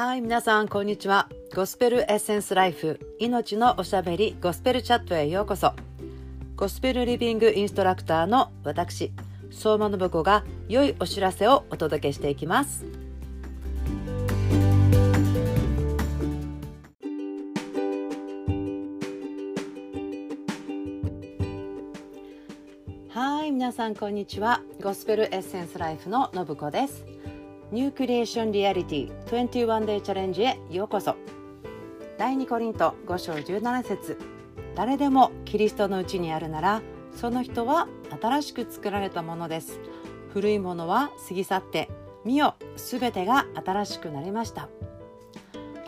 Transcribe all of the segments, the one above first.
はい皆さんこんにちは。ゴスペルエッセンスライフ命のおしゃべりゴスペルチャットへようこそ。ゴスペルリビングインストラクターの私相馬信子が良いお知らせをお届けしていきます。はい皆さんこんにちは。ゴスペルエッセンスライフの信子です。ニュークリエーションリアリティ21 Day チャレンジへようこそ。第2コリント5章17節。誰でもキリストのうちにあるならその人は新しく作られたものです。古いものは過ぎ去って見よすべてが新しくなりました。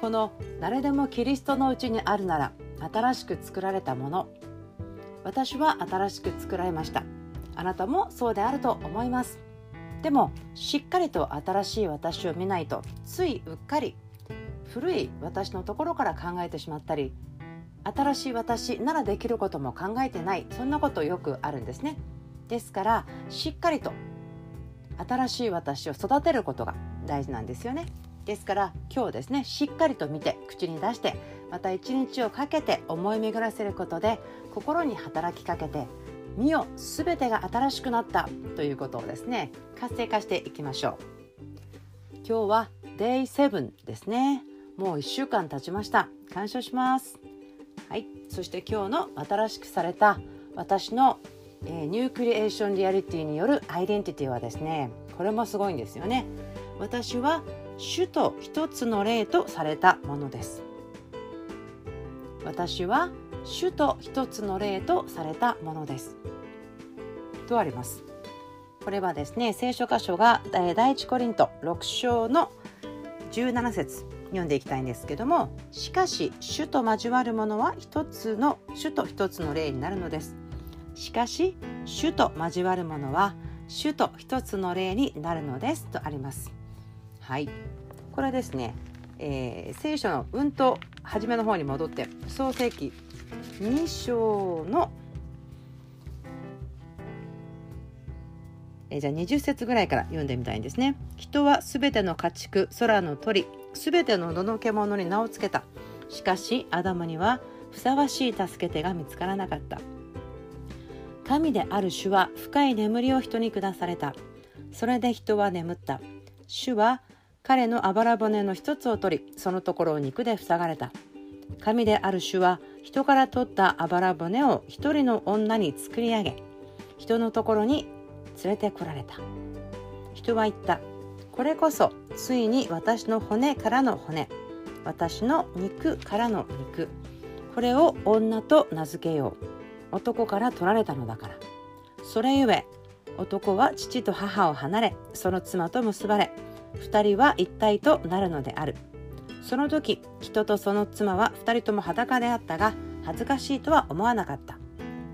この誰でもキリストのうちにあるなら新しく作られたもの。私は新しく作られました。あなたもそうであると思います。でもしっかりと新しい私を見ないとついうっかり古い私のところから考えてしまったり新しい私ならできることも考えてないそんなことよくあるんですね。ですからしっかりと新しい私を育てることが大事なんですよね。ですから今日ですねしっかりと見て口に出してまた一日をかけて思い巡らせることで心に働きかけて見よ。全てが新しくなったということをですね活性化していきましょう。今日は Day7 ですね。もう1週間経ちました。感謝します。はい。そして今日の新しくされた私の、えー、 New Creation Reality によるアイデンティティはですねこれもすごいんですよね。私は主と一つの霊とされたものです。私は主と一つの霊とされたものです。とあります？これはですね聖書箇所が第一コリント6章の17節読んでいきたいんですけどもしかし主と交わるものは一つの主と一つの霊になるのです。しかし主と交わるものは主と一つの霊になるのですとあります。はい。これですね、えー、聖書のうんと初めの方に戻って創世記2章のえじゃあ20節ぐらいから読んでみたいんですね。人はすべての家畜、空の鳥、すべての野の獣に名をつけた。しかし、アダムにはふさわしい助け手が見つからなかった。神である主は深い眠りを人に下された。それで人は眠った。主は彼のあばら骨の一つを取り、そのところを肉で塞がれた。神である主は人から取ったあばら骨を一人の女に作り上げ人のところに連れてこられた。人は言った。これこそついに私の骨からの骨。私の肉からの肉。これを女と名付けよう。男から取られたのだから。それゆえ男は父と母を離れその妻と結ばれ二人は一体となるのである。その時人とその妻は2人とも裸であったが恥ずかしいとは思わなかった。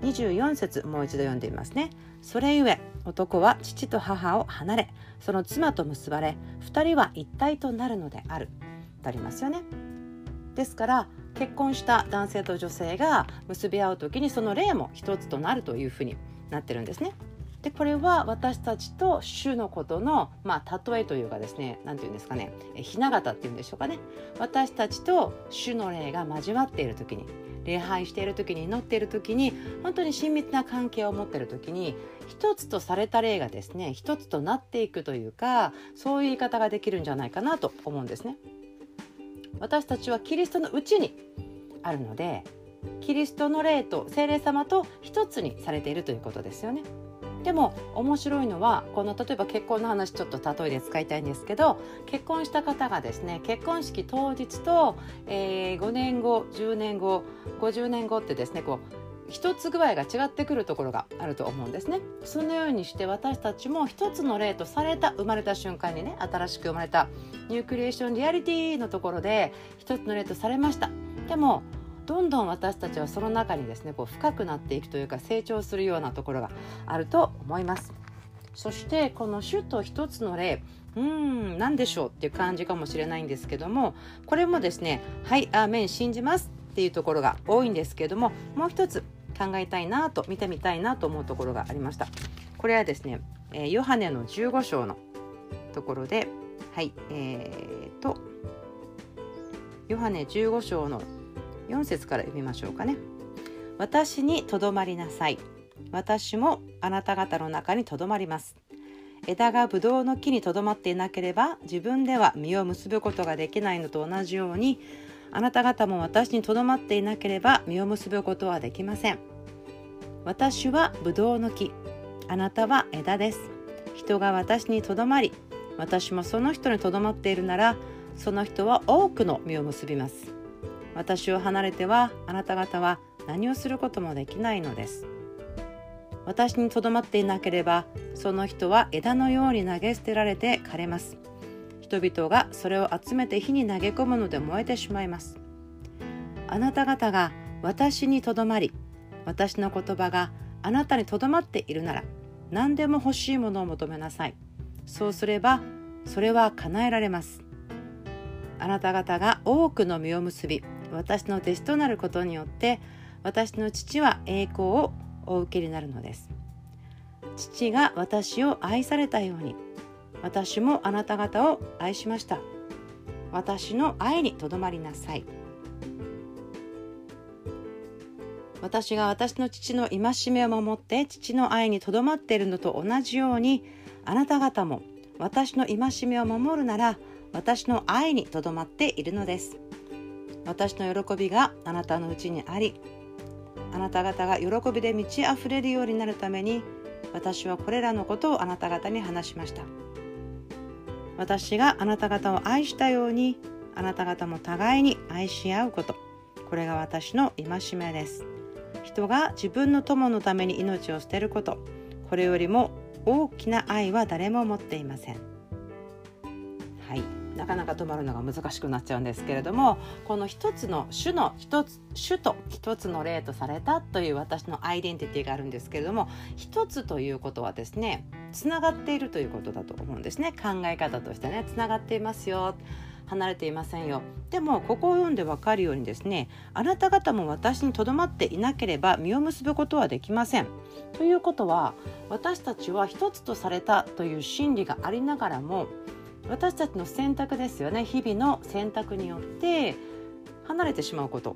24節もう一度読んでみますね。それゆえ男は父と母を離れその妻と結ばれ2人は一体となるのである。とありますよね。ですから結婚した男性と女性が結び合う時にその霊も一つとなるというふうになってるんですね。でこれは私たちと主のことの、まあ、例えというかですね何て言うんですかねひな形っていうんでしょうかね私たちと主の霊が交わっている時に礼拝している時に祈っている時に本当に親密な関係を持っている時に一つとされた霊がですね一つとなっていくというかそういう言い方ができるんじゃないかなと思うんですね。私たちはキリストのうちにあるのでキリストの霊と精霊様と一つにされているということですよね。でも面白いのはこの例えば結婚の話ちょっと例えで使いたいんですけど結婚した方がですね結婚式当日と、えー、5年後10年後50年後ってですねこう一つ具合が違ってくるところがあると思うんですね。そのようにして私たちも一つの例とされた生まれた瞬間にね新しく生まれたニュークリエーションリアリティのところで一つの例とされました。でもどんどん私たちはその中にですねこう深くなっていくというか成長するようなところがあると思います。そしてこの主と一つの例うーん何でしょうっていう感じかもしれないんですけどもこれもですねはいアーメン信じますっていうところが多いんですけどももう一つ考えたいなと見てみたいなと思うところがありました。これはですね、えヨハネの15章のところではいえーとヨハネ15章の4節から読みましょうかね。私にとどまりなさい。私もあなた方の中にとどまります。枝がブドウの木にとどまっていなければ自分では実を結ぶことができないのと同じようにあなた方も私にとどまっていなければ実を結ぶことはできません。私はブドウの木。あなたは枝です。人が私にとどまり私もその人にとどまっているならその人は多くの実を結びます。私を離れてはあなた方は何をすることもできないのです。私にとどまっていなければその人は枝のように投げ捨てられて枯れます。人々がそれを集めて火に投げ込むので燃えてしまいます。あなた方が私にとどまり私の言葉があなたにとどまっているなら何でも欲しいものを求めなさい。そうすればそれは叶えられます。あなた方が多くの実を結び私の弟子となることによって私の父は栄光をお受けになるのです。父が私を愛されたように私もあなた方を愛しました。私の愛にとどまりなさい。私が私の父の戒めを守って父の愛にとどまっているのと同じようにあなた方も私の戒めを守るなら私の愛にとどまっているのです。私の喜びがあなたのうちにありあなた方が喜びで満ち溢れるようになるために私はこれらのことをあなた方に話しました。私があなた方を愛したようにあなた方も互いに愛し合うこと。これが私の戒めです。人が自分の友のために命を捨てること。これよりも大きな愛は誰も持っていません。はい。なかなか止まるのが難しくなっちゃうんですけれどもこの一つの種の一つ種と一つの例とされたという私のアイデンティティがあるんですけれども一つということはですねつながっているということだと思うんですね。考え方としてねつながっていますよ。離れていませんよ。でもここを読んでわかるようにですねあなた方も私にとどまっていなければ実を結ぶことはできません。ということは私たちは一つとされたという真理がありながらも私たちの選択ですよね。日々の選択によって離れてしまうこと。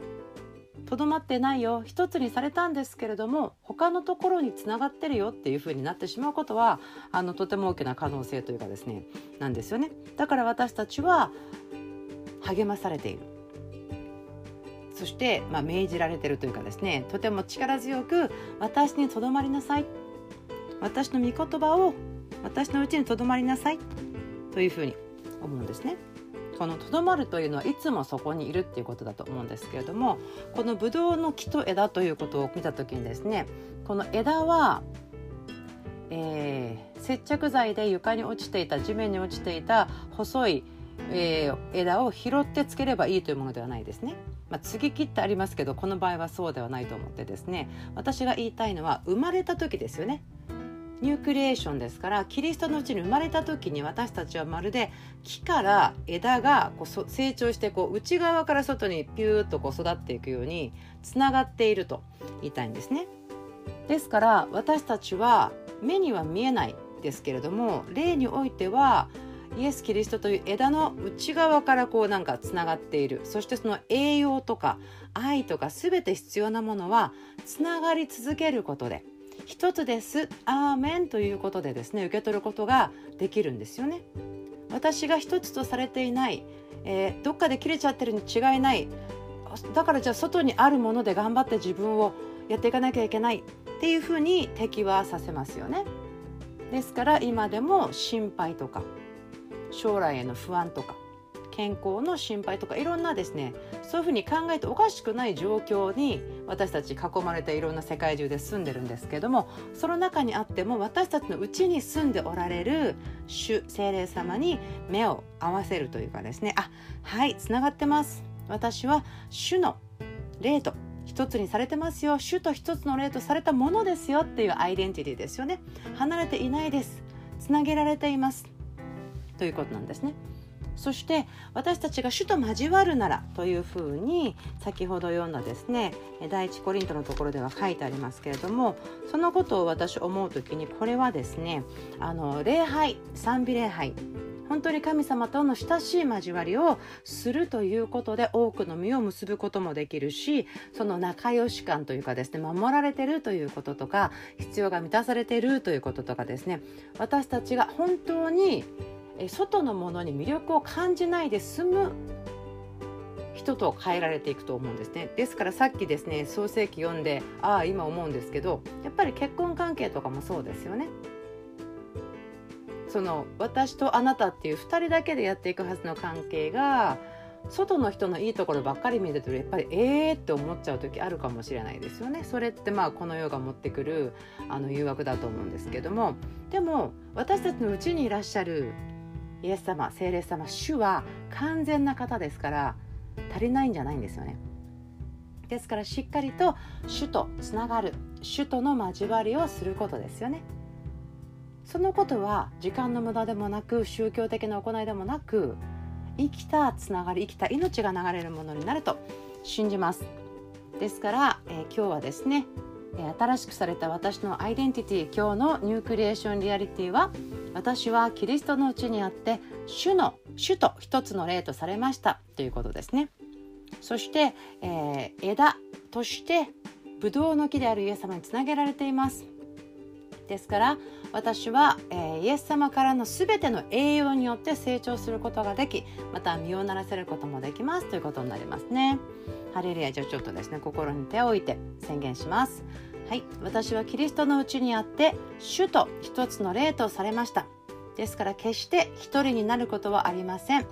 とどまってないよ。一つにされたんですけれども他のところにつながってるよっていうふうになってしまうことはあのとても大きな可能性というかですねなんですよね。だから私たちは励まされている。そして、まあ、命じられてるというかですねとても力強く私にとどまりなさい。私の御言葉を私のうちにとどまりなさい。というふうに思うんですね。このとどまるというのはいつもそこにいるっていうことだと思うんですけれどもこのブドウの木と枝ということを見た時にですねこの枝は、えー、接着剤で床に落ちていた地面に落ちていた細い、えー、枝を拾ってつければいいというものではないですね。まあ、継ぎ切ってありますけどこの場合はそうではないと思ってですね私が言いたいのは生まれた時ですよねニュークリエーションですからキリストのうちに生まれた時に私たちはまるで木から枝がこう成長してこう内側から外にピューッとこう育っていくようにつながっていると言いたいんですね。ですから私たちは目には見えないですけれども霊においてはイエス・キリストという枝の内側からこうなんかつながっているそしてその栄養とか愛とか全て必要なものはつながり続けることで一つです。アーメンということでですね受け取ることができるんですよね。私が一つとされていない、えー、どっかで切れちゃってるに違いない。だからじゃあ外にあるもので頑張って自分をやっていかなきゃいけない。っていうふうに敵はさせますよね。ですから今でも心配とか将来への不安とか健康の心配とかいろんなですねそういうふうに考えておかしくない状況に私たち囲まれていろんな世界中で住んでるんですけどもその中にあっても私たちのうちに住んでおられる主精霊様に目を合わせるというかですね。あはいつながってます。私は主の霊と一つにされてますよ。主と一つの霊とされたものですよっていうアイデンティティですよね。離れていないです。つなげられています。ということなんですね。そして私たちが主と交わるならというふうに先ほど読んだですね第一コリントのところでは書いてありますけれどもそのことを私思う時にこれはですねあの礼拝賛美礼拝本当に神様との親しい交わりをするということで多くの実を結ぶこともできるしその仲良し感というかですね守られてるということとか必要が満たされているということとかですね私たちが本当に外のものに魅力を感じないで済む人と変えられていくと思うんですね。ですからさっきですね創世記読んでああ今思うんですけどやっぱり結婚関係とかもそうですよね。その私とあなたっていう2人だけでやっていくはずの関係が外の人のいいところばっかり見てるとやっぱりえーって思っちゃう時あるかもしれないですよね。それってまあこの世が持ってくるあの誘惑だと思うんですけども。でも私たちのうちにいらっしゃるイエス様聖霊様主は完全な方ですから足りないんじゃないんですよね。ですからしっかりと主とつながる主との交わりをすることですよね。そのことは時間の無駄でもなく宗教的な行いでもなく生きたつながり生きた命が流れるものになると信じますですから、えー、今日はですね新しくされた私のアイデンティティ今日のニュークリエーションリアリティは私はキリストのうちにあって主の主と一つの霊とされましたということですねそして、えー、枝としてブドウの木であるイエス様につなげられていますですから私は、えー、イエス様からの全ての栄養によって成長することができまた身をならせることもできますということになりますね。ハレルヤじゃあちょっとですね心に手を置いて宣言します。はい私はキリストのうちにあって主と一つの霊とされました。ですから決して一人になることはありません。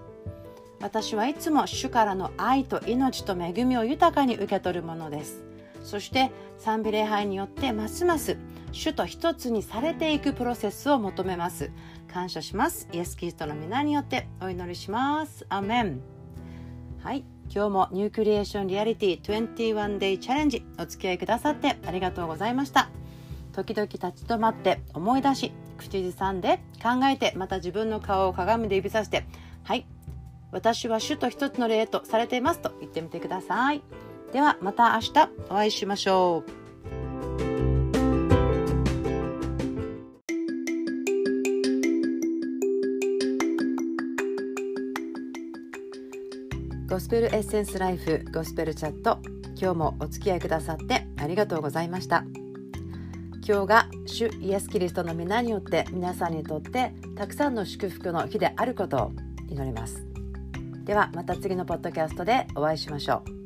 私はいつも主からの愛と命と恵みを豊かに受け取るものです。そして賛美礼拝によってますます主と一つにされていくプロセスを求めます。感謝します。イエス・キリストの皆によってお祈りします。アメン。はい。今日もニュークリエーションリアリティ21 day チャレンジお付き合いくださってありがとうございました。時々立ち止まって思い出し口ずさんで考えてまた自分の顔を鏡で指さしてはい私は主と一つの霊とされていますと言ってみてください。ではまた明日お会いしましょう。ゴスペルエッセンスライフゴスペルチャット。今日もお付き合いくださってありがとうございました。今日が主イエス・キリストの皆によって皆さんにとってたくさんの祝福の日であることを祈ります。ではまた次のポッドキャストでお会いしましょう。